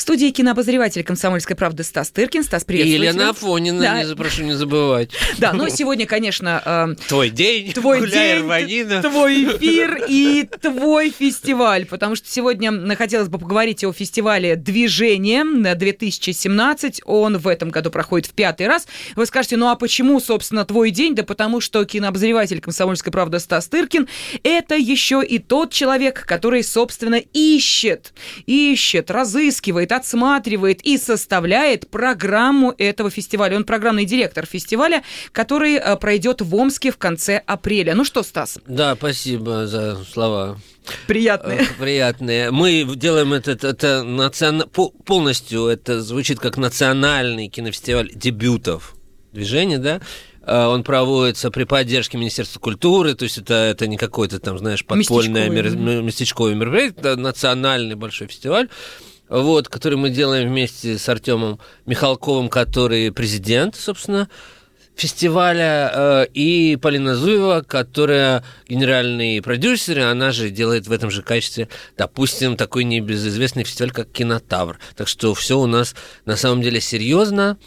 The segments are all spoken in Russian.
студии кинообозреватель «Комсомольской правды» Стас Тыркин. Стас, привет. И Елена Афонина, да. не, прошу не забывать. Да, но сегодня, конечно... Э, твой день, твой гуляй, день, Рванина. твой эфир и твой фестиваль, потому что сегодня хотелось бы поговорить о фестивале «Движение» 2017. Он в этом году проходит в пятый раз. Вы скажете, ну а почему, собственно, твой день? Да потому что кинообозреватель «Комсомольской правды» Стас Тыркин – это еще и тот человек, который, собственно, ищет, ищет, разыскивает, отсматривает и составляет программу этого фестиваля. Он программный директор фестиваля, который э, пройдет в Омске в конце апреля. Ну что, Стас? Да, спасибо за слова. Приятные. Э, приятные. Мы делаем это, это национ... полностью, это звучит как национальный кинофестиваль дебютов движения, да, э, он проводится при поддержке Министерства культуры, то есть это, это не какой-то там, знаешь, подпольное местечковое, местечковое мероприятие, это национальный большой фестиваль вот, который мы делаем вместе с Артемом Михалковым, который президент, собственно, фестиваля, э, и Полина Зуева, которая генеральный продюсер, и она же делает в этом же качестве, допустим, такой небезызвестный фестиваль, как Кинотавр. Так что все у нас на самом деле серьезно.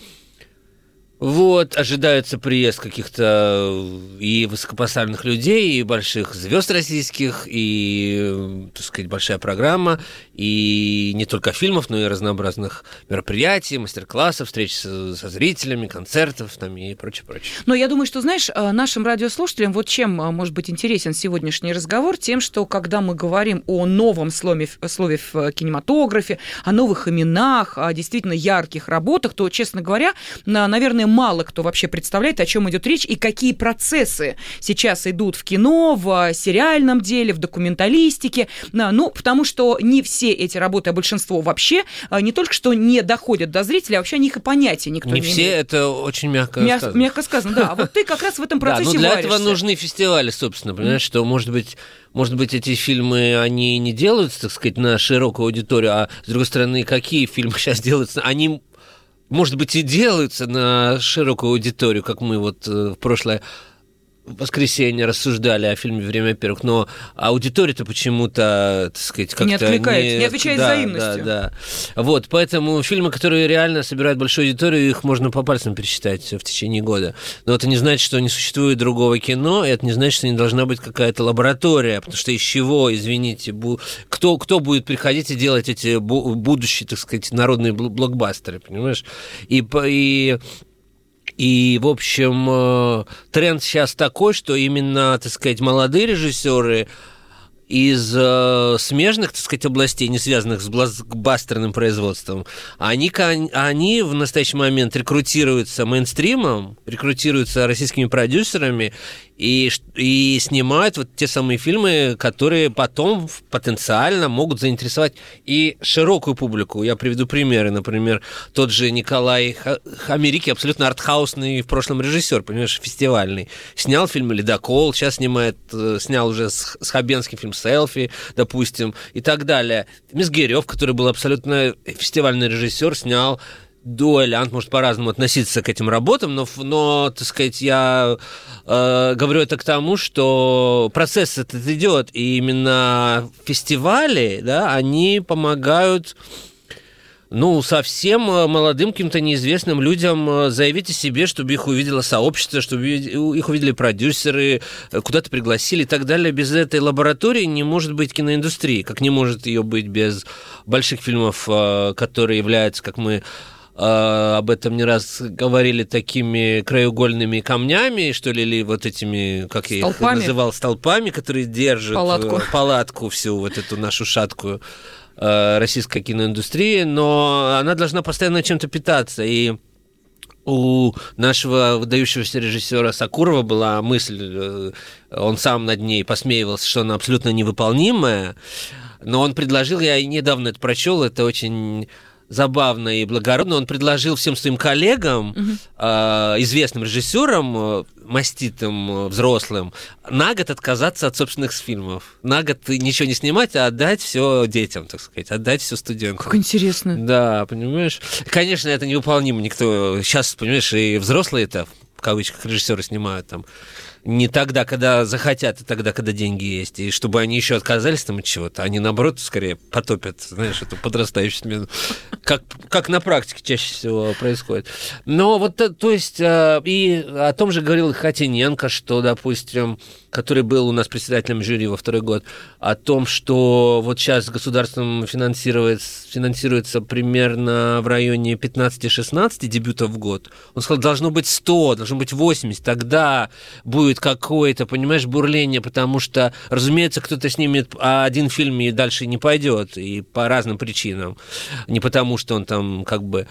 Вот, ожидается приезд каких-то э, и высокопоставленных людей, и больших звезд российских, и, э, так сказать, большая программа, и не только фильмов, но и разнообразных мероприятий, мастер-классов, встреч со, зрителями, концертов там, и прочее, прочее. Но я думаю, что, знаешь, э, нашим радиослушателям вот чем может быть интересен сегодняшний разговор, тем, что когда мы говорим о новом слове, слове в кинематографе, о новых именах, о действительно ярких работах, то, честно говоря, наверное, мало кто вообще представляет, о чем идет речь и какие процессы сейчас идут в кино, в сериальном деле, в документалистике. Ну, потому что не все эти работы, а большинство вообще а, не только что не доходят до зрителя, а вообще о них и понятия никто не, не все, имеет. это очень мягко Мя- сказано. Мягко сказано, да. А вот ты как раз в этом процессе да, ну для этого нужны фестивали, собственно, понимаешь, что, может быть, может быть, эти фильмы, они не делаются, так сказать, на широкую аудиторию, а с другой стороны, какие фильмы сейчас делаются, они может быть, и делаются на широкую аудиторию, как мы вот э, в прошлое воскресенье рассуждали о фильме «Время первых», но аудитория-то почему-то, так сказать, как-то... Не откликается, не, не отвечает да, взаимностью. Да, да. Вот, поэтому фильмы, которые реально собирают большую аудиторию, их можно по пальцам пересчитать в течение года. Но это не значит, что не существует другого кино, и это не значит, что не должна быть какая-то лаборатория, потому что из чего, извините, бу... кто, кто будет приходить и делать эти будущие, так сказать, народные блокбастеры, понимаешь? И, и и, в общем, э, тренд сейчас такой, что именно, так сказать, молодые режиссеры из э, смежных, так сказать, областей, не связанных с блокбастерным производством, они, они в настоящий момент рекрутируются мейнстримом, рекрутируются российскими продюсерами и, и снимают вот те самые фильмы, которые потом потенциально могут заинтересовать и широкую публику. Я приведу примеры. Например, тот же Николай Америки, абсолютно артхаусный в прошлом режиссер, понимаешь, фестивальный. Снял фильм «Ледокол», сейчас снимает, э, снял уже с, с Хабенским фильм «Селфи», допустим, и так далее. Мизгирев, который был абсолютно фестивальный режиссер, снял дуэлянт может по-разному относиться к этим работам, но, но так сказать, я э, говорю это к тому, что процесс этот идет, и именно фестивали, да, они помогают ну, совсем э, молодым, каким-то неизвестным людям э, заявить о себе, чтобы их увидело сообщество, чтобы их увидели продюсеры, э, куда-то пригласили и так далее. Без этой лаборатории не может быть киноиндустрии, как не может ее быть без больших фильмов, которые являются, как мы об этом не раз говорили такими краеугольными камнями, что ли, или вот этими, как столпами. я их называл, столпами, которые держат палатку, э, палатку всю вот эту нашу шаткую э, российской киноиндустрии, но она должна постоянно чем-то питаться. И у нашего выдающегося режиссера Сакурова была мысль, э, он сам над ней посмеивался, что она абсолютно невыполнимая, но он предложил, я недавно это прочел, это очень забавно и благородно. Он предложил всем своим коллегам, угу. э, известным режиссерам, э, маститым, э, взрослым, на год отказаться от собственных фильмов. На год ничего не снимать, а отдать все детям, так сказать, отдать все студентам. Как интересно. Да, понимаешь? Конечно, это невыполнимо. Никто сейчас, понимаешь, и взрослые это в кавычках режиссеры снимают там не тогда, когда захотят, а тогда, когда деньги есть. И чтобы они еще отказались там от чего-то. Они, наоборот, скорее потопят, знаешь, эту подрастающую смену. Как, как на практике чаще всего происходит. Но вот, э, то есть, э, и о том же говорил Хатиненко, что, допустим, который был у нас председателем жюри во второй год, о том, что вот сейчас государством финансируется, финансируется примерно в районе 15-16 дебютов в год. Он сказал, должно быть 100, должно быть 80, тогда будет какое-то, понимаешь, бурление, потому что, разумеется, кто-то снимет один фильм и дальше не пойдет, и по разным причинам. Не потому, что он там как бы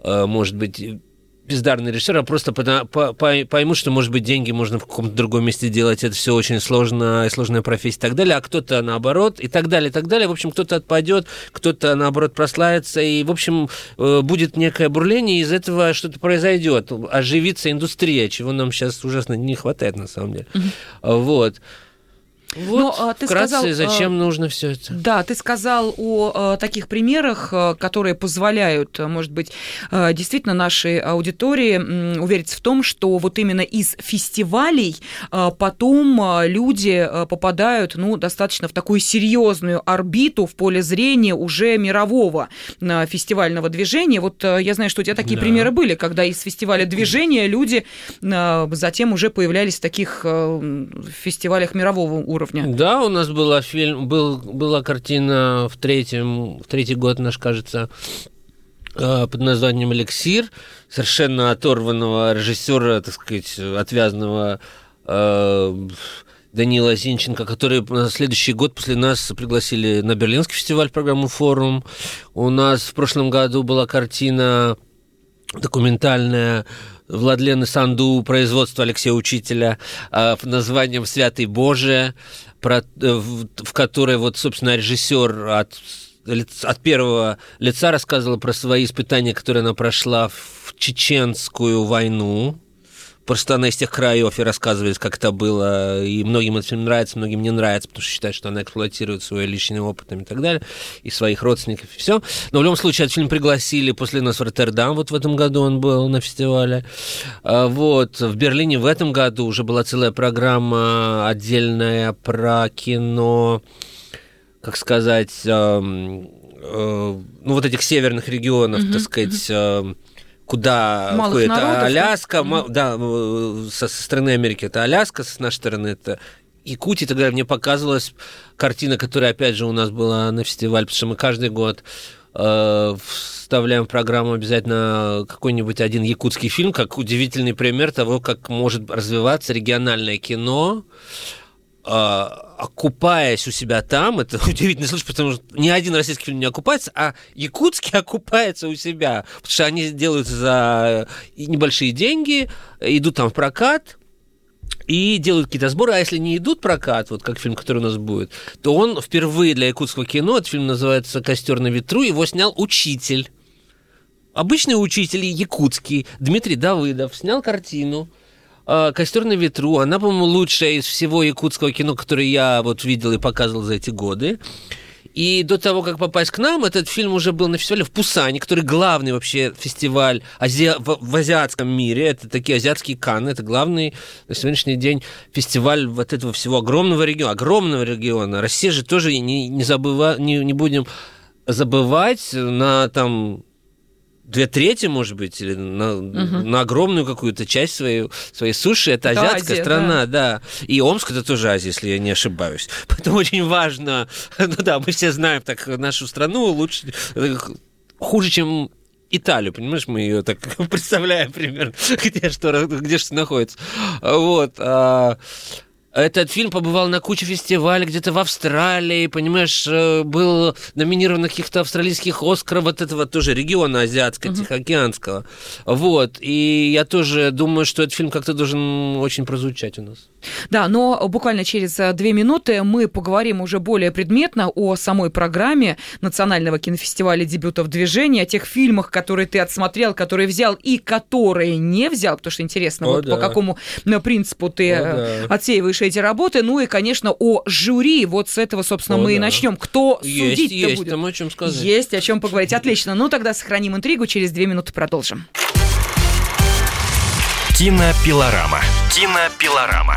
э, может быть бездарный режиссер, а просто по, по, поймут, что, может быть, деньги можно в каком-то другом месте делать, это все очень сложно, сложная профессия и так далее, а кто-то наоборот, и так далее, и так далее. В общем, кто-то отпадет, кто-то, наоборот, прославится, и, в общем, э, будет некое бурление, и из этого что-то произойдет, оживится индустрия, чего нам сейчас ужасно не хватает, на самом деле. Mm-hmm. Вот. Вот, Но, а, ты вкратце, сказал, зачем а, нужно все это? Да, ты сказал о а, таких примерах, которые позволяют, может быть, действительно нашей аудитории увериться в том, что вот именно из фестивалей потом люди попадают, ну, достаточно в такую серьезную орбиту в поле зрения уже мирового фестивального движения. Вот я знаю, что у тебя такие да. примеры были, когда из фестиваля движения люди затем уже появлялись в таких фестивалях мирового уровня уровня. Да, у нас была фильм, был, была картина в третьем, в третий год наш, кажется, э, под названием «Эликсир», совершенно оторванного режиссера, так сказать, отвязного э, Данила Зинченко, который на следующий год после нас пригласили на Берлинский фестиваль программу «Форум». У нас в прошлом году была картина документальная Владлены Санду, производство Алексея Учителя, под названием «Святый Боже», про, э, в которой вот, собственно, режиссер от от первого лица рассказывала про свои испытания, которые она прошла в чеченскую войну, Просто она из тех краев и рассказывает, как это было. И многим этот фильм нравится, многим не нравится, потому что считают, что она эксплуатирует свой личный опыт и так далее, и своих родственников, и все. Но в любом случае, этот фильм пригласили после нас в Роттердам, вот в этом году он был на фестивале. А, вот, в Берлине в этом году уже была целая программа отдельная про кино, как сказать, э, ну, вот этих северных регионов, mm-hmm, так сказать, куда Малых входит народов, Аляска, да? да, со, со стороны Америки это Аляска, с нашей стороны это Якутия, тогда мне показывалась картина, которая, опять же, у нас была на фестивале, потому что мы каждый год э, вставляем в программу обязательно какой-нибудь один якутский фильм, как удивительный пример того, как может развиваться региональное кино, а, окупаясь у себя там, это удивительный случай, потому что ни один российский фильм не окупается, а якутский окупается у себя, потому что они делают за небольшие деньги, идут там в прокат, и делают какие-то сборы, а если не идут прокат, вот как фильм, который у нас будет, то он впервые для якутского кино, этот фильм называется «Костер на ветру», его снял учитель. Обычный учитель якутский Дмитрий Давыдов снял картину – а, «Костер на ветру». Она, по-моему, лучшая из всего якутского кино, которое я вот видел и показывал за эти годы. И до того, как попасть к нам, этот фильм уже был на фестивале в Пусане, который главный вообще фестиваль ази... в, в азиатском мире. Это такие азиатские Канны. Это главный на сегодняшний день фестиваль вот этого всего огромного региона. Огромного региона. Россия же тоже не, не, забыва... не, не будем забывать на там две трети, может быть, или на, угу. на огромную какую-то часть своей, своей суши. Это, это азиатская Азия, страна, да. да. И Омск это тоже Азия, если я не ошибаюсь. Поэтому очень важно, ну да, мы все знаем так нашу страну лучше, хуже, чем Италию, понимаешь, мы ее так представляем примерно, где что, где что находится. Вот. Этот фильм побывал на куче фестивалей, где-то в Австралии, понимаешь, э, был номинирован на каких-то австралийских Оскаров вот этого тоже региона азиатского, uh-huh. тихоокеанского. Вот. И я тоже думаю, что этот фильм как-то должен очень прозвучать у нас. Да, но буквально через э, две минуты мы поговорим уже более предметно о самой программе Национального кинофестиваля дебютов движения, о тех фильмах, которые ты отсмотрел, которые взял и которые не взял, потому что интересно, о, вот да. по какому э, принципу ты о, да. отсеиваешь эти работы. Ну и, конечно, о жюри. Вот с этого, собственно, О, мы да. и начнем. Кто есть, судить-то есть, будет? Там о чем сказать. Есть о чем поговорить. Отлично. Ну тогда сохраним интригу. Через две минуты продолжим. Кинопилорама. Кинопилорама.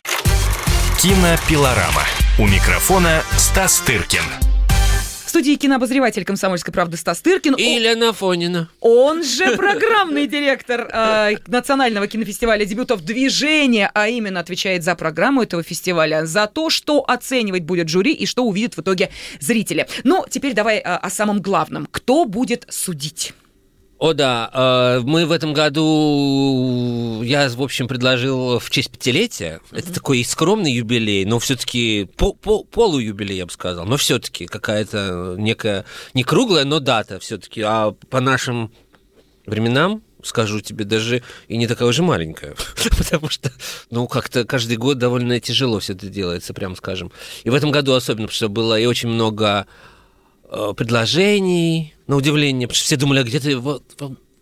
Кинопилорама. У микрофона Стас Тыркин. В студии кинообозреватель «Комсомольской правды» Стас Тыркин. И Елена Фонина. Он же программный директор э, Национального кинофестиваля дебютов «Движение», а именно отвечает за программу этого фестиваля, за то, что оценивать будет жюри и что увидят в итоге зрители. Ну, теперь давай э, о самом главном. Кто будет судить? О, да. Э, мы в этом году, я, в общем, предложил в честь пятилетия. Mm-hmm. Это такой скромный юбилей, но все-таки по, по, полуюбилей, я бы сказал. Но все-таки какая-то некая, не круглая, но дата все-таки. А по нашим временам, скажу тебе, даже и не такая уже маленькая. Потому что, ну, как-то каждый год довольно тяжело все это делается, прям скажем. И в этом году особенно, потому что было и очень много э, предложений, на удивление, потому что все думали, а где ты вот,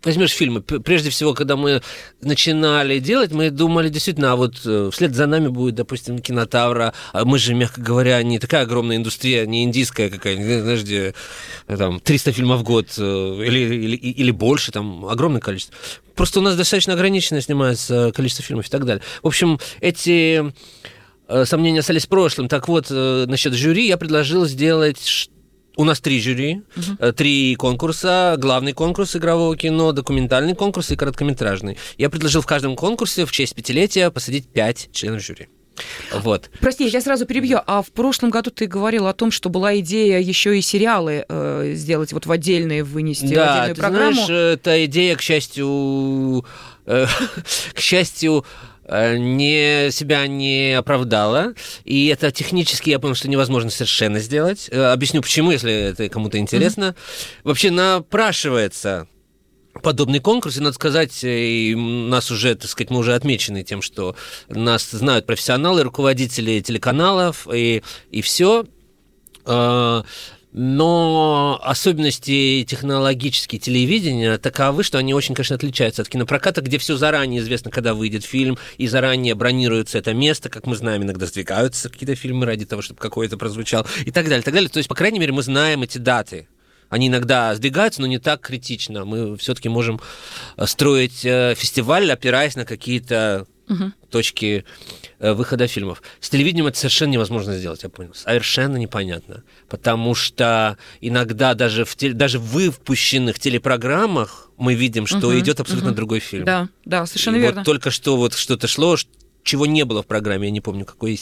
возьмешь фильмы. Прежде всего, когда мы начинали делать, мы думали действительно, а вот э, вслед за нами будет, допустим, кинотавра. А мы же, мягко говоря, не такая огромная индустрия, не индийская какая-нибудь, знаешь, где э, там 300 фильмов в год э, или, или, или больше, там огромное количество. Просто у нас достаточно ограниченное снимается количество фильмов и так далее. В общем, эти сомнения остались в прошлом. Так вот, насчет жюри я предложил сделать у нас три жюри, угу. три конкурса. Главный конкурс игрового кино, документальный конкурс и короткометражный. Я предложил в каждом конкурсе в честь пятилетия посадить пять членов жюри. Вот. Прости, я тебя сразу перебью. А в прошлом году ты говорил о том, что была идея еще и сериалы э, сделать вот в отдельные, вынести да, в отдельную ты программу. Знаешь, эта идея, к счастью, э, к счастью, Э, не, себя не оправдала. И это технически, я понял, что невозможно совершенно сделать. Э, объясню почему, если это кому-то интересно. Mm-hmm. Вообще напрашивается подобный конкурс, и надо сказать, э, и нас уже, так сказать, мы уже отмечены тем, что нас знают профессионалы, руководители телеканалов, и, и все но особенности технологические телевидения таковы, что они очень, конечно, отличаются от кинопроката, где все заранее известно, когда выйдет фильм, и заранее бронируется это место, как мы знаем, иногда сдвигаются какие-то фильмы ради того, чтобы какой-то прозвучал, и так далее, и так далее. То есть, по крайней мере, мы знаем эти даты. Они иногда сдвигаются, но не так критично. Мы все-таки можем э, строить э, фестиваль, опираясь на какие-то угу. точки выхода фильмов. С телевидением это совершенно невозможно сделать, я понял. Совершенно непонятно. Потому что иногда даже в, теле, даже в выпущенных телепрограммах мы видим, что угу. идет абсолютно угу. другой фильм. Да, да, совершенно И верно. Вот только что вот что-то шло, чего не было в программе, я не помню, какой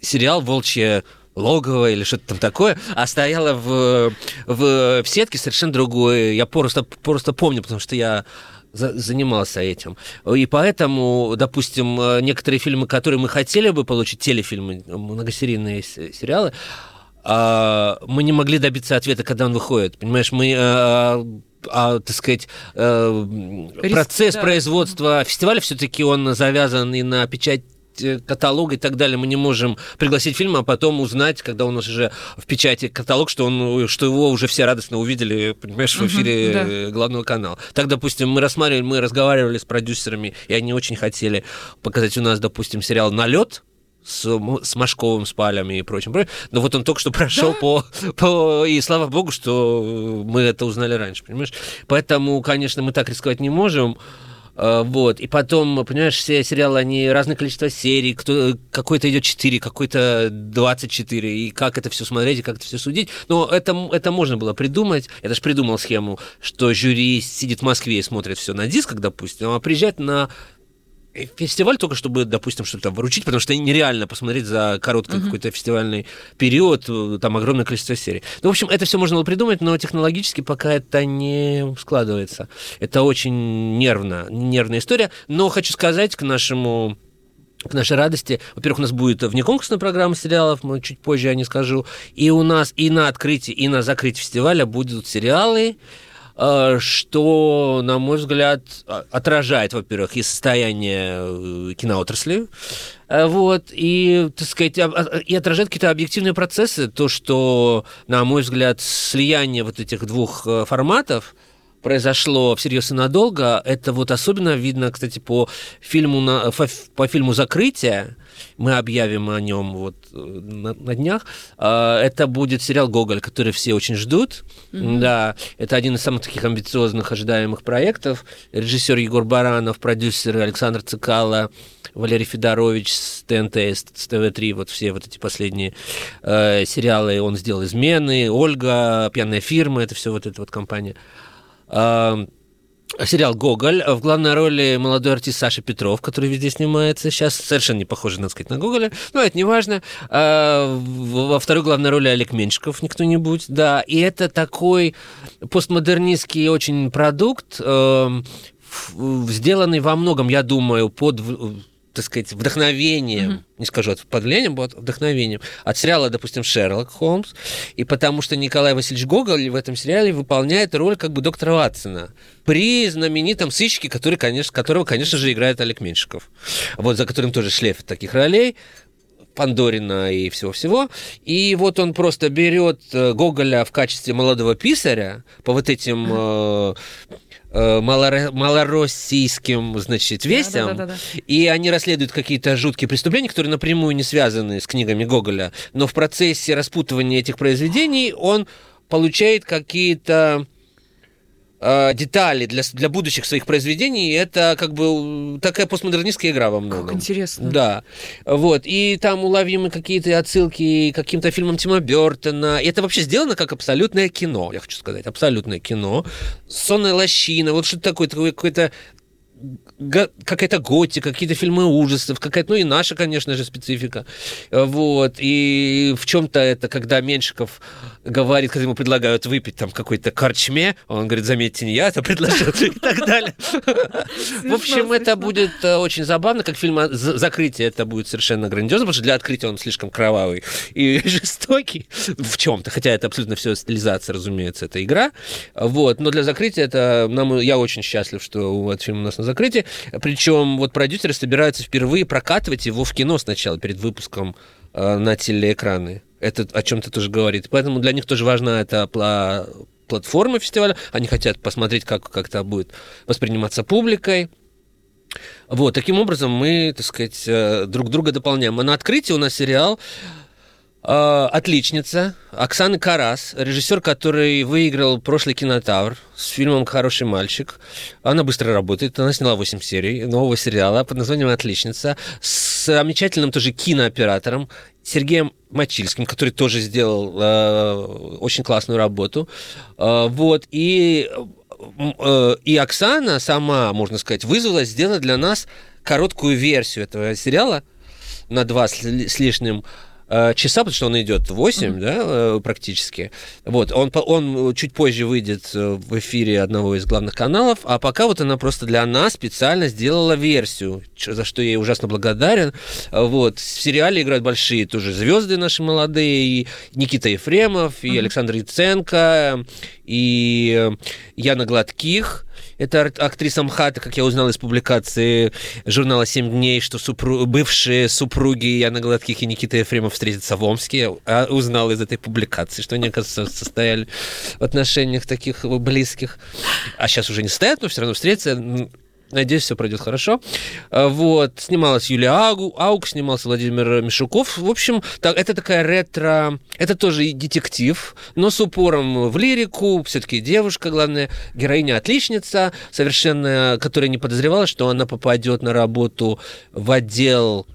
сериал «Волчья логово или что-то там такое, а стояла в, в, в сетке совершенно другое. Я просто, просто помню, потому что я занимался этим. И поэтому, допустим, некоторые фильмы, которые мы хотели бы получить, телефильмы, многосерийные сериалы, а, мы не могли добиться ответа, когда он выходит. Понимаешь, мы а, так сказать, э, процесс да. производства фестиваля все-таки он завязан и на печать Э, каталога и так далее, мы не можем пригласить фильм, а потом узнать, когда у нас уже в печати каталог, что, он, что его уже все радостно увидели, понимаешь, в эфире uh-huh, да. главного канала. Так, допустим, мы рассматривали, мы разговаривали с продюсерами, и они очень хотели показать у нас, допустим, сериал «Налет», с, с Машковым, с Палями и прочим. Но вот он только что прошел да? по, по... И слава богу, что мы это узнали раньше, понимаешь? Поэтому, конечно, мы так рисковать не можем. Э, вот. И потом, понимаешь, все сериалы, они разное количество серий, кто, какой-то идет 4, какой-то 24, и как это все смотреть, и как это все судить. Но это, это можно было придумать. Я даже придумал схему, что жюри сидит в Москве и смотрит все на дисках, допустим, а приезжает на фестиваль только чтобы, допустим, что-то вручить, потому что нереально посмотреть за короткий uh-huh. какой-то фестивальный период, э, там огромное количество серий. Ну, в общем, это все можно было придумать, но технологически пока это не складывается. Это очень нервно, нервная история. Но хочу сказать к нашему к нашей радости. Во-первых, у нас будет внеконкурсная программа сериалов, мы чуть позже я не скажу. И у нас и на открытии, и на закрытии фестиваля будут сериалы, э, что, на мой взгляд, отражает, во-первых, и состояние киноотрасли, вот, и, так сказать, и отражает какие-то объективные процессы, то, что, на мой взгляд, слияние вот этих двух форматов – произошло всерьез и надолго. Это вот особенно видно, кстати, по фильму, на, по фильму «Закрытие», мы объявим о нем вот э, на, на днях. А, это будет сериал «Гоголь», который все очень ждут. Mm-hmm. Да, это один из самых таких амбициозных, ожидаемых проектов. Режиссер Егор Баранов, продюсер Александр Цикало, Валерий Федорович с ТНТ, с ТВ-3, вот все вот эти последние э, сериалы он сделал «Измены», «Ольга», «Пьяная фирма», это все вот эта вот компания сериал «Гоголь». В главной роли молодой артист Саша Петров, который везде снимается. Сейчас совершенно не похож, надо сказать, на Гоголя. Но это не важно. А, во второй главной роли Олег Меньшиков, не кто-нибудь. Да, и это такой постмодернистский очень продукт, сделанный во многом, я думаю, под так сказать, вдохновением, mm-hmm. не скажу от подвлением, а вдохновением, от сериала, допустим, «Шерлок Холмс», и потому что Николай Васильевич Гоголь в этом сериале выполняет роль как бы доктора Ватсона при знаменитом сыщике, который, конечно, которого, конечно же, играет Олег Меньшиков, вот, за которым тоже шлейф таких ролей, Пандорина и всего-всего. И вот он просто берет э, Гоголя в качестве молодого писаря по вот этим э, Э, малороссийским, значит, вестям, да, да, да, и они расследуют какие-то жуткие преступления, которые напрямую не связаны с книгами Гоголя, но в процессе распутывания этих произведений он получает какие-то э, детали для, для будущих своих произведений, это как бы такая постмодернистская игра во многом. Как интересно. Да. Вот. И там уловимы какие-то отсылки к каким-то фильмам Тима Бертона. И это вообще сделано как абсолютное кино, я хочу сказать. Абсолютное кино. Сонная лощина. Вот что-то такое, такое какое-то какая-то готика, какие-то фильмы ужасов, какая-то, ну и наша, конечно же, специфика. Вот. И в чем-то это, когда Меньшиков говорит, когда ему предлагают выпить там какой-то корчме, он говорит, заметьте, не я это предложил, и так далее. В общем, это будет э, очень забавно, как фильм «Закрытие» это будет совершенно грандиозно, потому что для открытия он слишком кровавый и жестокий в чем-то, хотя это абсолютно все стилизация, разумеется, это игра. Вот. Но для закрытия это, я очень счастлив, что этот фильм у нас на закрытии. Причем вот продюсеры собираются впервые прокатывать его в кино сначала, перед выпуском э, на телеэкраны. Это о чем-то тоже говорит. Поэтому для них тоже важна эта платформа фестиваля. Они хотят посмотреть, как, как это будет восприниматься публикой. Вот, таким образом мы, так сказать, э, друг друга дополняем. А на открытии у нас сериал э, «Отличница» Оксаны Карас, режиссер, который выиграл прошлый кинотавр с фильмом «Хороший мальчик». Она быстро работает, она сняла 8 серий нового сериала под названием «Отличница» с замечательным тоже кинооператором Сергеем Мачильским, который тоже сделал э, очень классную работу. Э, вот, и, э, и Оксана сама, можно сказать, вызвалась сделать для нас короткую версию этого сериала на два с, с лишним Э, часа, потому что он идет 8, mm-hmm. да, э, практически. Вот, он, он чуть позже выйдет э, в эфире одного из главных каналов, а пока вот она просто для нас специально сделала версию, за что я ей ужасно благодарен. Вот, в сериале играют большие тоже звезды наши молодые, и Никита Ефремов, и mm-hmm. Александр Яценко, и Яна Гладких, это актриса МХАТа, как я узнал из публикации журнала «Семь дней», что супру... бывшие супруги Яна Гладких и Никита Ефремов встретятся в Омске. Я узнал из этой публикации, что они, оказывается, состояли в отношениях таких близких. А сейчас уже не стоят, но все равно встретятся. Надеюсь, все пройдет хорошо. А, вот. Снималась Юлия Ауг, Аук, снимался Владимир Мишуков. В общем, так, это такая ретро... Это тоже и детектив, но с упором в лирику. Все-таки девушка, главная, героиня-отличница, совершенно, которая не подозревала, что она попадет на работу в отдел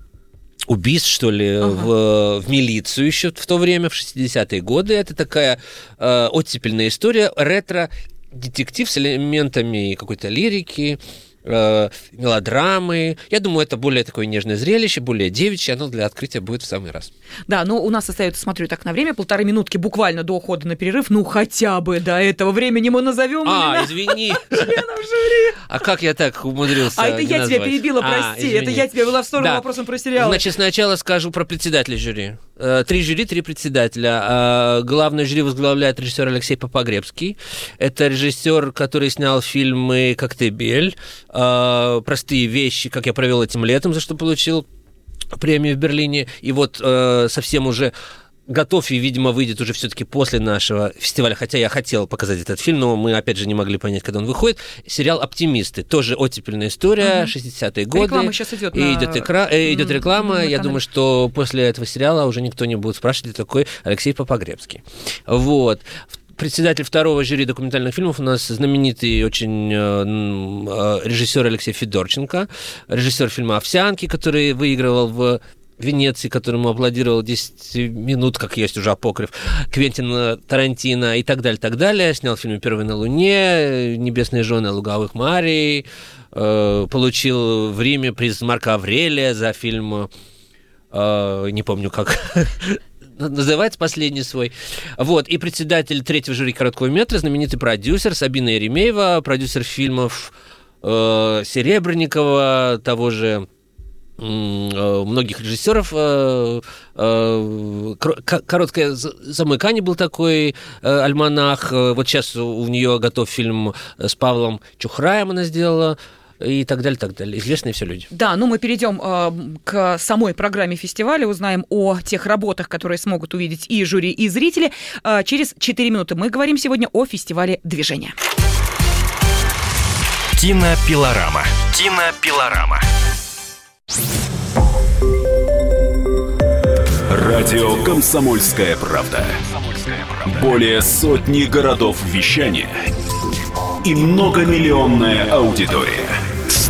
убийств, что ли, ага. в, в милицию еще в то время, в 60-е годы. Это такая э, оттепельная история, ретро детектив с элементами какой-то лирики, э, мелодрамы. Я думаю, это более такое нежное зрелище, более девичье, оно для открытия будет в самый раз. Да, но у нас остается, смотрю так на время, полторы минутки буквально до ухода на перерыв. Ну, хотя бы до этого времени мы назовем А, извини. жюри. А как я так умудрился А это я тебя перебила, А, прости. это я тебя вела в сторону вопросом про сериалы. Значит, сначала скажу про председателя жюри. Э, Три жюри, три председателя. А, Главное жюри возглавляет режиссер Алексей Попогребский. Это режиссер, который снял фильмы «Коктебель», а, «Простые вещи», как я провел этим летом, за что получил премию в Берлине. И вот э, совсем уже готов и, видимо, выйдет уже все-таки после нашего фестиваля, хотя я хотел показать этот фильм, но мы, опять же, не могли понять, когда он выходит. Сериал «Оптимисты». Тоже оттепельная история, 60-е годы. Реклама щас идет И на- идет, экра- э, идет реклама. на Я думаю, что после этого сериала уже никто не будет спрашивать, кто такой Алексей Попогребский. Вот. Председатель второго жюри документальных фильмов у нас знаменитый очень э, э, режиссер Алексей Федорченко, режиссер фильма «Овсянки», который выигрывал в Венеции, которому аплодировал 10 минут, как есть уже апокриф, Квентин Тарантино и так далее, так далее. Снял фильм «Первый на Луне», «Небесные жены луговых Марий», э, получил в Риме приз Марка Аврелия за фильм, не помню как, называется последний свой. Вот, и председатель третьего жюри короткого метра, знаменитый продюсер Сабина Еремеева, продюсер фильмов э, Серебренникова, того же э, многих режиссеров. э, э, Короткое за- замыкание был такой альманах. Вот сейчас у нее готов фильм с Павлом Чухраем она сделала. И так далее, так далее. Известные все люди. Да, ну мы перейдем э, к самой программе фестиваля, узнаем о тех работах, которые смогут увидеть и жюри, и зрители. Э, через 4 минуты мы говорим сегодня о фестивале движения. Кинопилорама. Кинопилорама. Радио «Комсомольская правда». Более сотни городов вещания и многомиллионная аудитория.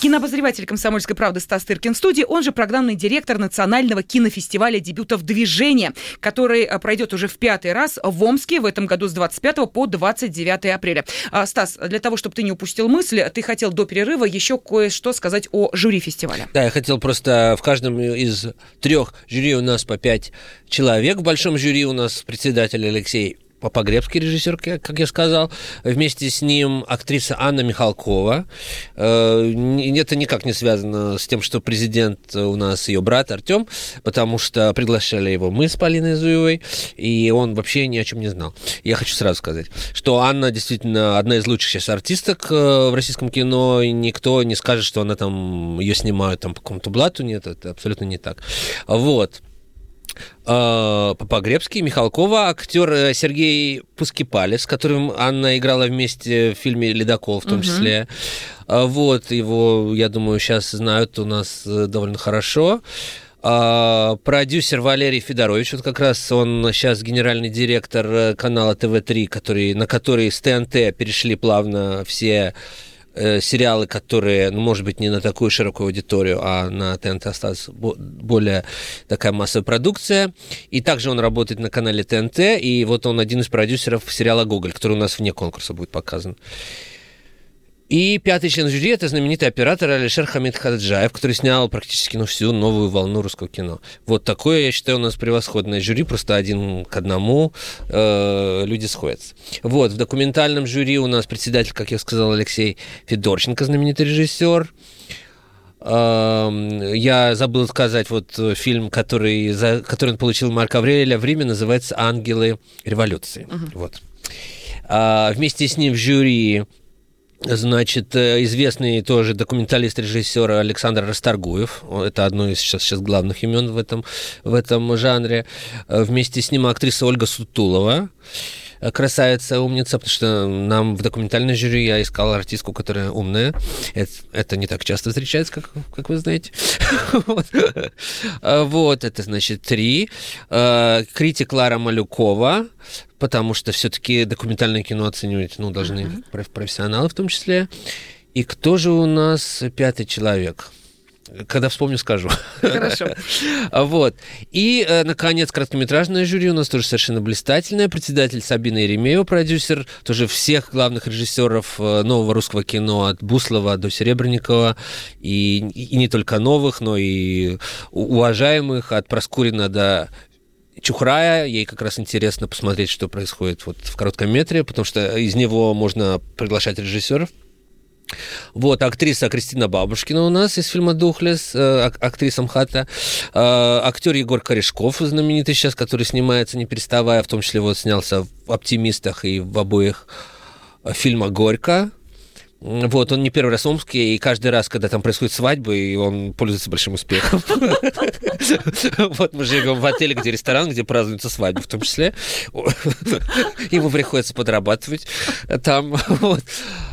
Кинообозреватель «Комсомольской правды» Стас Тыркин в студии, он же программный директор Национального кинофестиваля дебютов «Движение», который э, пройдет уже в пятый раз в Омске в этом году с 25 по 29 апреля. А, Стас, для того, чтобы ты не упустил мысль, ты хотел до перерыва еще кое-что сказать о жюри фестиваля. Да, я хотел просто в каждом из трех жюри у нас по пять человек. В большом жюри у нас председатель Алексей Попогребский режиссер, как я сказал. Вместе с ним актриса Анна Михалкова. Э, Это никак не связано с тем, что президент у нас ее брат Артем, потому что приглашали его мы с Полиной Зуевой, и он вообще ни о чем не знал. Я хочу сразу сказать, что Анна действительно одна из лучших сейчас артисток э, в российском кино, и никто не скажет, что она там, ее снимают там по какому-то блату, нет, это абсолютно не так. Вот. Э, Попогребский, Михалкова, актер э, Сергей Пускипалис, с которым Анна играла вместе в фильме «Ледокол» в том числе. А Вот, его, я думаю, сейчас знают у нас э, довольно хорошо. Продюсер Валерий Федорович, вот как раз он сейчас генеральный директор э, канала ТВ-3, который, на который с ТНТ перешли плавно все э, сериалы, которые, ну, может быть, не на такую широкую аудиторию, а на ТНТ осталась бо- более такая массовая продукция. И также он работает на канале ТНТ, и вот он один из продюсеров сериала «Гоголь», который у нас вне конкурса будет показан. И пятый член жюри – это знаменитый оператор Алишер Хамид Хаджаев, который снял практически ну, всю новую волну русского кино. Вот такое, я считаю, у нас превосходное жюри, просто один к одному э, люди сходятся. Вот, в документальном жюри у нас председатель, как я сказал, Алексей Федорченко, знаменитый режиссер. Эм, Я забыл сказать, вот э, фильм, который, за, который он получил Марка Аврелия в Риме, называется «Ангелы революции». Вот. А вместе с ним в жюри Значит, э, известный тоже документалист-режиссер Александр Расторгуев. Это одно из сейчас, сейчас главных имен в этом, в этом жанре. Э, Вместе с ним актриса Ольга Сутулова. красавица, умница, потому что нам в документальной жюри я искал артистку, которая умная. Это, это не так часто встречается, как, как вы знаете. Вот, это значит три. Критик Лара Малюкова, потому что все-таки документальное кино оценивать ну, должны профессионалы в том числе. И кто же у нас пятый человек? Когда вспомню, скажу. Хорошо. вот. И, э, наконец, короткометражное жюри у нас тоже совершенно блистательное. Председатель Сабина Еремеева, продюсер, тоже всех главных режиссеров э, нового русского кино, от Буслова до Серебренникова, и, и не только новых, но и уважаемых, от Проскурина до Чухрая, ей как раз интересно посмотреть, что происходит вот в коротком метре, потому что из него можно приглашать режиссеров. Вот, актриса Кристина Бабушкина у нас из фильма «Духлес», э, актриса МХАТа. Э, актер Егор Корешков, знаменитый сейчас, который снимается не переставая, в том числе вот снялся в «Оптимистах» и в обоих фильмах «Горько». Вот, он не первый раз в Омске, и каждый раз, когда там происходит свадьба, и он пользуется большим успехом. Вот мы живем в отеле, где ресторан, где празднуется свадьба, в том числе. Ему приходится подрабатывать там.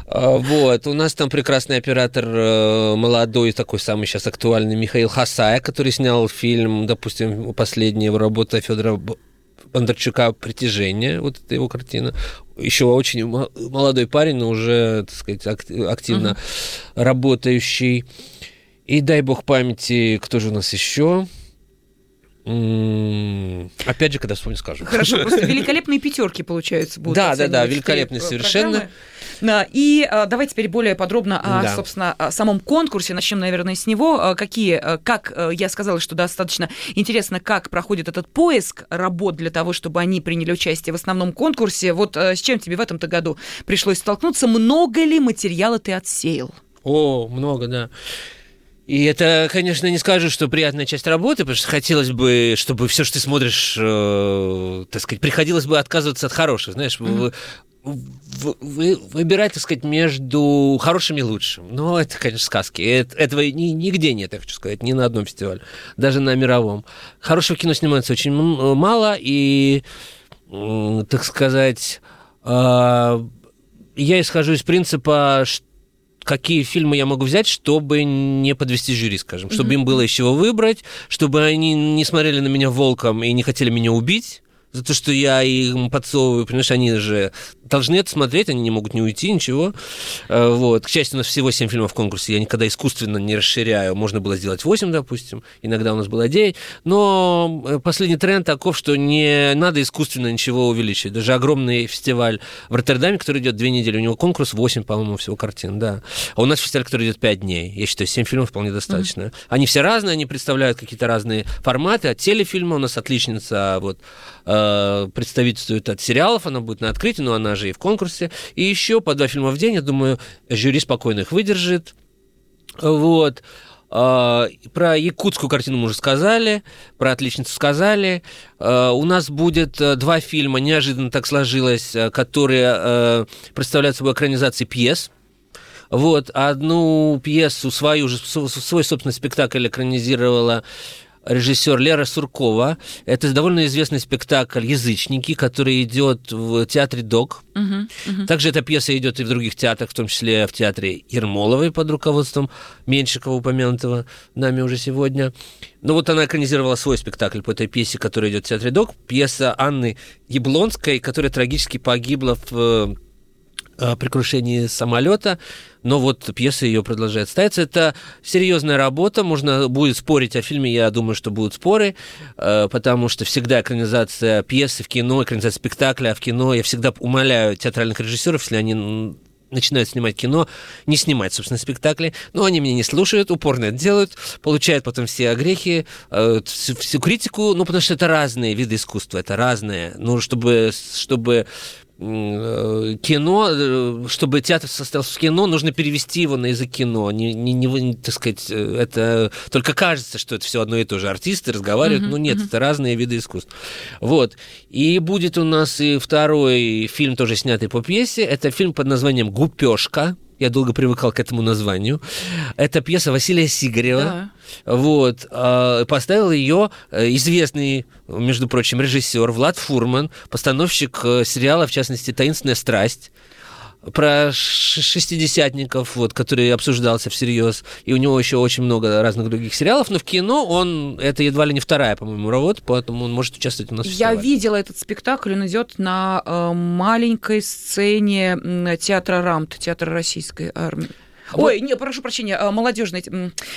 А, вот. У нас там прекрасный оператор, э, молодой, такой самый сейчас актуальный Михаил Хасая, который снял фильм, допустим, последняя его работа Федора Бондарчука «Притяжение», вот это его картина. Еще очень молодой парень, но уже, так сказать, активно uh-huh. работающий. И дай бог памяти, кто же у нас еще? Опять же, когда вспомню, скажу. Хорошо, просто великолепные пятерки, получаются, будут. Да, да, да, великолепные совершенно. Да, и а, давайте теперь более подробно о, да. собственно, о самом конкурсе. Начнем, наверное, с него. А, какие, как я сказала, что достаточно интересно, как проходит этот поиск работ для того, чтобы они приняли участие в основном конкурсе. Вот с чем тебе в этом-то году пришлось столкнуться? Много ли материала ты отсеял? О, много, да. И это, конечно, не скажу, что приятная часть работы, потому что хотелось бы, чтобы все, что ты смотришь, э, так сказать, приходилось бы отказываться от хороших, знаешь, mm-hmm. вы, вы, выбирать, так сказать, между хорошим и лучшим. Но это, конечно, сказки. Это, этого ни, нигде нет, я хочу сказать, ни на одном фестивале, даже на мировом. Хорошего кино снимается очень мало, и, так сказать, э, я исхожу из принципа, что какие фильмы я могу взять, чтобы не подвести жюри, скажем, чтобы mm-hmm. им было из чего выбрать, чтобы они не смотрели на меня волком и не хотели меня убить за то, что я им подсовываю, понимаешь, они же должны это смотреть, они не могут не уйти, ничего. Э, вот. К счастью, у нас всего 7 фильмов в конкурсе, я никогда искусственно не расширяю. Можно было сделать 8, допустим, иногда у нас было 9. Но э, последний тренд таков, что не надо искусственно ничего увеличить. Даже огромный фестиваль в Роттердаме, который идет две недели, у него конкурс 8, по-моему, всего картин, да. А у нас фестиваль, который идет 5 дней. Я считаю, 7 фильмов вполне достаточно. Mm-hmm. Они все разные, они представляют какие-то разные форматы. А телефильмы у нас отличница, вот, э, представительствует от сериалов, она будет на открытии, но она же и в конкурсе. И еще по два фильма в день, я думаю, жюри спокойно их выдержит. Вот. А, про якутскую картину мы уже сказали, про отличницу сказали. А, у нас будет э, два фильма, неожиданно так сложилось, э, которые э, представляют собой экранизации пьес. Вот, одну пьесу, свою же, свой собственный спектакль экранизировала режиссер Лера Суркова. Это довольно известный спектакль «Язычники», который идет в театре ДОК. Uh-huh, uh-huh. Также эта пьеса идет и в других театрах, в том числе в театре Ермоловой под руководством Меньшикова, упомянутого нами уже сегодня. Но вот она экранизировала свой спектакль по этой пьесе, которая идет в театре ДОК. Пьеса Анны Яблонской, которая трагически погибла в э, при крушении самолета но вот пьеса ее продолжает ставиться. Это серьезная работа, можно будет спорить о фильме, я думаю, что будут споры, э, потому что всегда экранизация пьесы в кино, экранизация спектакля в кино, я всегда умоляю театральных режиссеров, если они начинают снимать кино, не снимать, собственно, спектакли, но они меня не слушают, упорно это делают, получают потом все огрехи, э, всю, всю критику, ну, потому что это разные виды искусства, это разные, ну, чтобы, чтобы Э, кино, э, чтобы театр состоялся в кино, нужно перевести его на язык кино. Не, не, не, так сказать, э, это только кажется, что это все одно и то же. Артисты разговаривают, uh-huh, но нет, uh-huh. это разные виды искусств. Вот. И будет у нас и второй фильм, тоже снятый по пьесе. Это фильм под названием «Гупешка». Я долго привыкал к этому названию. Это пьеса Василия Сигарева. Да. Вот. а, Поставил ее э, известный, между прочим, режиссер Влад Фурман, постановщик э, сериала, в частности, «Таинственная страсть» про шестидесятников, вот, который обсуждался всерьез, и у него еще очень много разных других сериалов, но в кино он, это едва ли не вторая, по-моему, работа, поэтому он может участвовать у нас Я видела этот спектакль, он идет на э, маленькой сцене театра РАМТ, театра российской армии. Ой, не, прошу прощения, э, молодежный,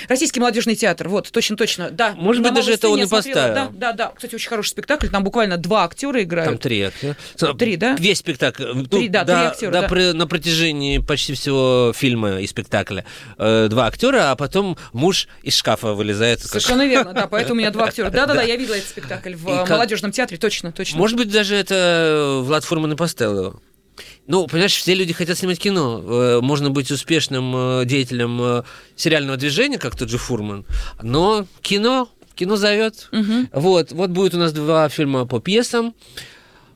российский молодежный театр, вот, точно-точно, да. Может быть, даже это он и поставил. Да, да, да, кстати, очень хороший спектакль, там буквально два актера играют. Там три актера. Три, да? Весь спектакль. ну, Три, да, три актера, да. при- на протяжении почти всего фильма и спектакля э, два актера, а потом муж из шкафа вылезает. как- Совершенно верно, да, поэтому у меня два актера. Да-да-да, я видела этот спектакль в э, молодежном театре, точно, точно. Может быть, даже это Влад Фурман и поставил его. Ну, понимаешь, все люди хотят снимать кино. Э, Можно быть успешным э, деятелем э, сериального движения, как тот же Фурман, но кино, кино зовет. Вот, вот будет у нас два фильма по пьесам.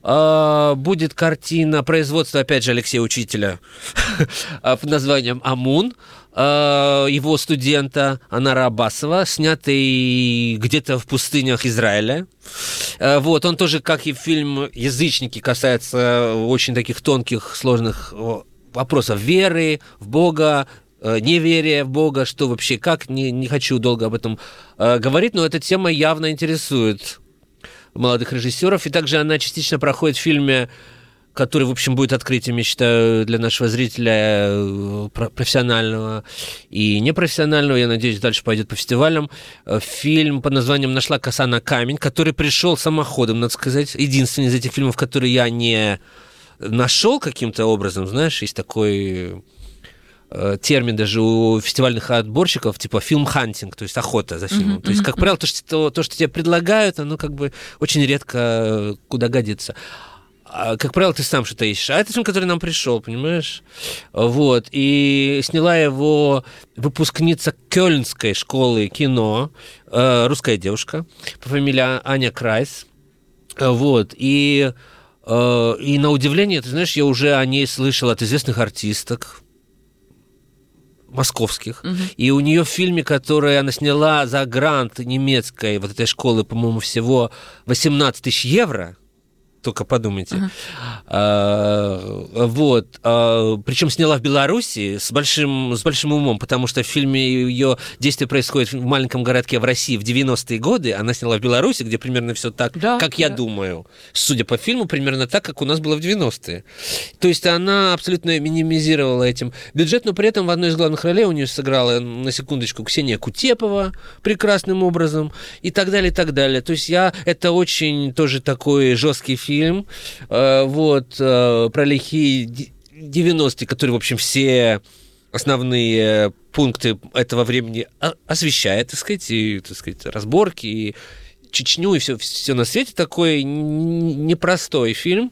А, Будет картина производства, опять же, Алексея Учителя под названием «Амун», а, его студента Анара Абасова, снятый где-то в пустынях Израиля. А, Вот, он тоже, как и фильм «Язычники», касается очень таких тонких, сложных вопросов веры в Бога, э, неверия в Бога, что вообще, как, не, не хочу долго об этом э, говорить, но эта тема явно интересует молодых режиссеров. И также она частично проходит в фильме, который, в общем, будет открытием, я считаю, для нашего зрителя э, про- профессионального и непрофессионального. Я надеюсь, дальше пойдет по фестивалям. Э, Фильм под названием «Нашла коса на камень», который пришел самоходом, надо сказать. Единственный из этих фильмов, который я не нашел каким-то образом, знаешь, есть такой термин даже у фестивальных отборщиков, типа фильм-хантинг, то есть охота за фильмом. то есть, как правило, то что, то, что тебе предлагают, оно как бы очень редко э, куда годится. А, как правило, ты сам что-то ищешь. А это фильм, который нам пришел, понимаешь? Вот. И сняла его выпускница Кёльнской школы кино, э, русская девушка по фамилии Аня Крайс. Э, Вот. И, э, и на удивление, ты знаешь, я уже о ней слышал от известных артисток, московских. И у нее в фильме, который она сняла за грант немецкой вот этой школы, по-моему, всего 18 тысяч евро. Только подумайте. А, вот. причем сняла в Беларуси с большим, с большим умом, потому что в фильме ее действие происходит в маленьком городке в России в 90-е годы. Она сняла в Беларуси, где примерно все так, Да, как я да. думаю. Судя по фильму, примерно так, как у нас было в 90-е. То есть она абсолютно минимизировала этим бюджет, но при этом в одной из главных ролей у нее сыграла, на секундочку, Ксения Кутепова прекрасным образом и так далее, и так далее. То есть я... Это очень тоже такой жесткий фильм, э, вот, э, про лихие ди- 90-е, которые, в общем, все основные пункты этого времени освещает, так сказать, и, так сказать, разборки, и Чечню, и все, все на свете. Такой непростой фильм,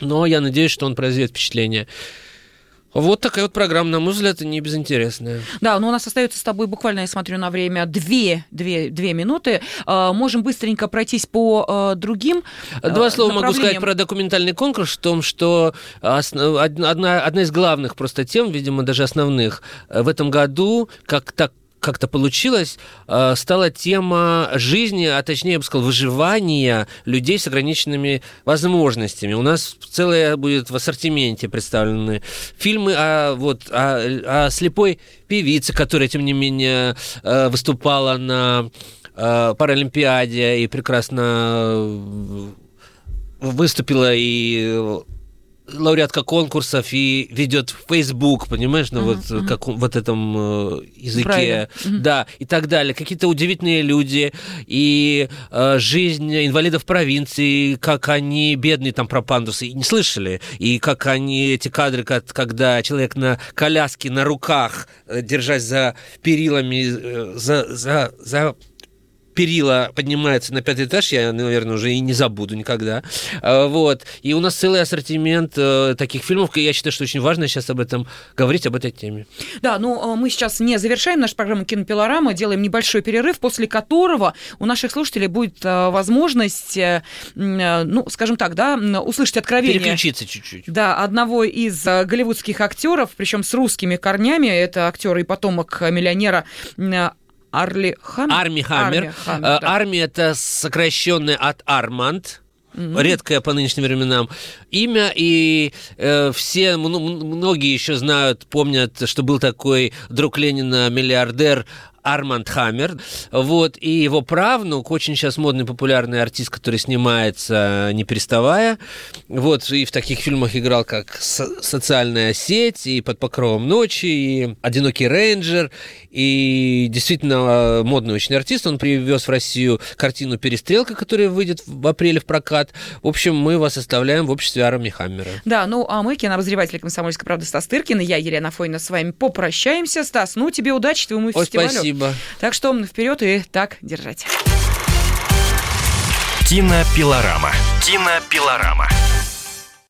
но я надеюсь, что он произведет впечатление. Вот такая вот программа, на мой взгляд, не безинтересная. Да, но у нас остается с тобой буквально, я смотрю на время, две, две, две минуты. А, Можем быстренько пройтись по а, другим Два а, слова могу сказать про документальный конкурс, в том, что одна, одна из главных просто тем, видимо, даже основных, э, в этом году, как так как-то получилось, э, стала тема жизни, а точнее, я бы сказал, выживания людей с ограниченными возможностями. У нас целое будет в ассортименте представлены фильмы о, вот, о, о слепой певице, которая, тем не менее, э, выступала на э, Паралимпиаде и прекрасно выступила и лауреатка конкурсов и ведет в Facebook, понимаешь, ну вот как вот этом э, языке, Брайля. да, и так далее. Какие-то удивительные люди. И э, жизнь инвалидов провинции, как они бедные там про пандусы не слышали, и как они эти кадры, как- когда человек на коляске на руках, э, держась за перилами, э, за за за перила поднимаются на пятый этаж, я, наверное, уже и не забуду никогда. А, вот. И у нас целый ассортимент э, таких фильмов, и я считаю, что очень важно сейчас об этом говорить, об этой теме. Да, ну мы сейчас не завершаем нашу программу «Кинопилорама», делаем небольшой перерыв, после которого у наших слушателей будет возможность, ну, скажем так, да, услышать откровение. Переключиться чуть-чуть. Да, одного из голливудских актеров, причем с русскими корнями. Это актер и потомок миллионера Арли Хаммер. Арми Хаммер. Арми, Хаммер да. Арми это сокращенное от Арманд. Mm-hmm. редкое по нынешним временам имя, и э, все, многие еще знают, помнят, что был такой друг Ленина, миллиардер Арманд Хаммер, вот, и его правнук, очень сейчас модный, популярный артист, который снимается не переставая, вот, и в таких фильмах играл, как «Социальная сеть», и «Под покровом ночи», и «Одинокий рейнджер», и действительно модный очень артист, он привез в Россию картину «Перестрелка», которая выйдет в апреле в прокат. В общем, мы вас оставляем в обществе Арами Хаммера. Да, ну, а мы, кинообозреватель «Комсомольской правды» Стас Тыркин, и я, Елена Фойна, с вами попрощаемся. Стас, ну, тебе удачи, твоему фестивалю. Ой, спасибо. Спасибо. Так что вперед и так держать. Кинопилорама. Кинопилорама.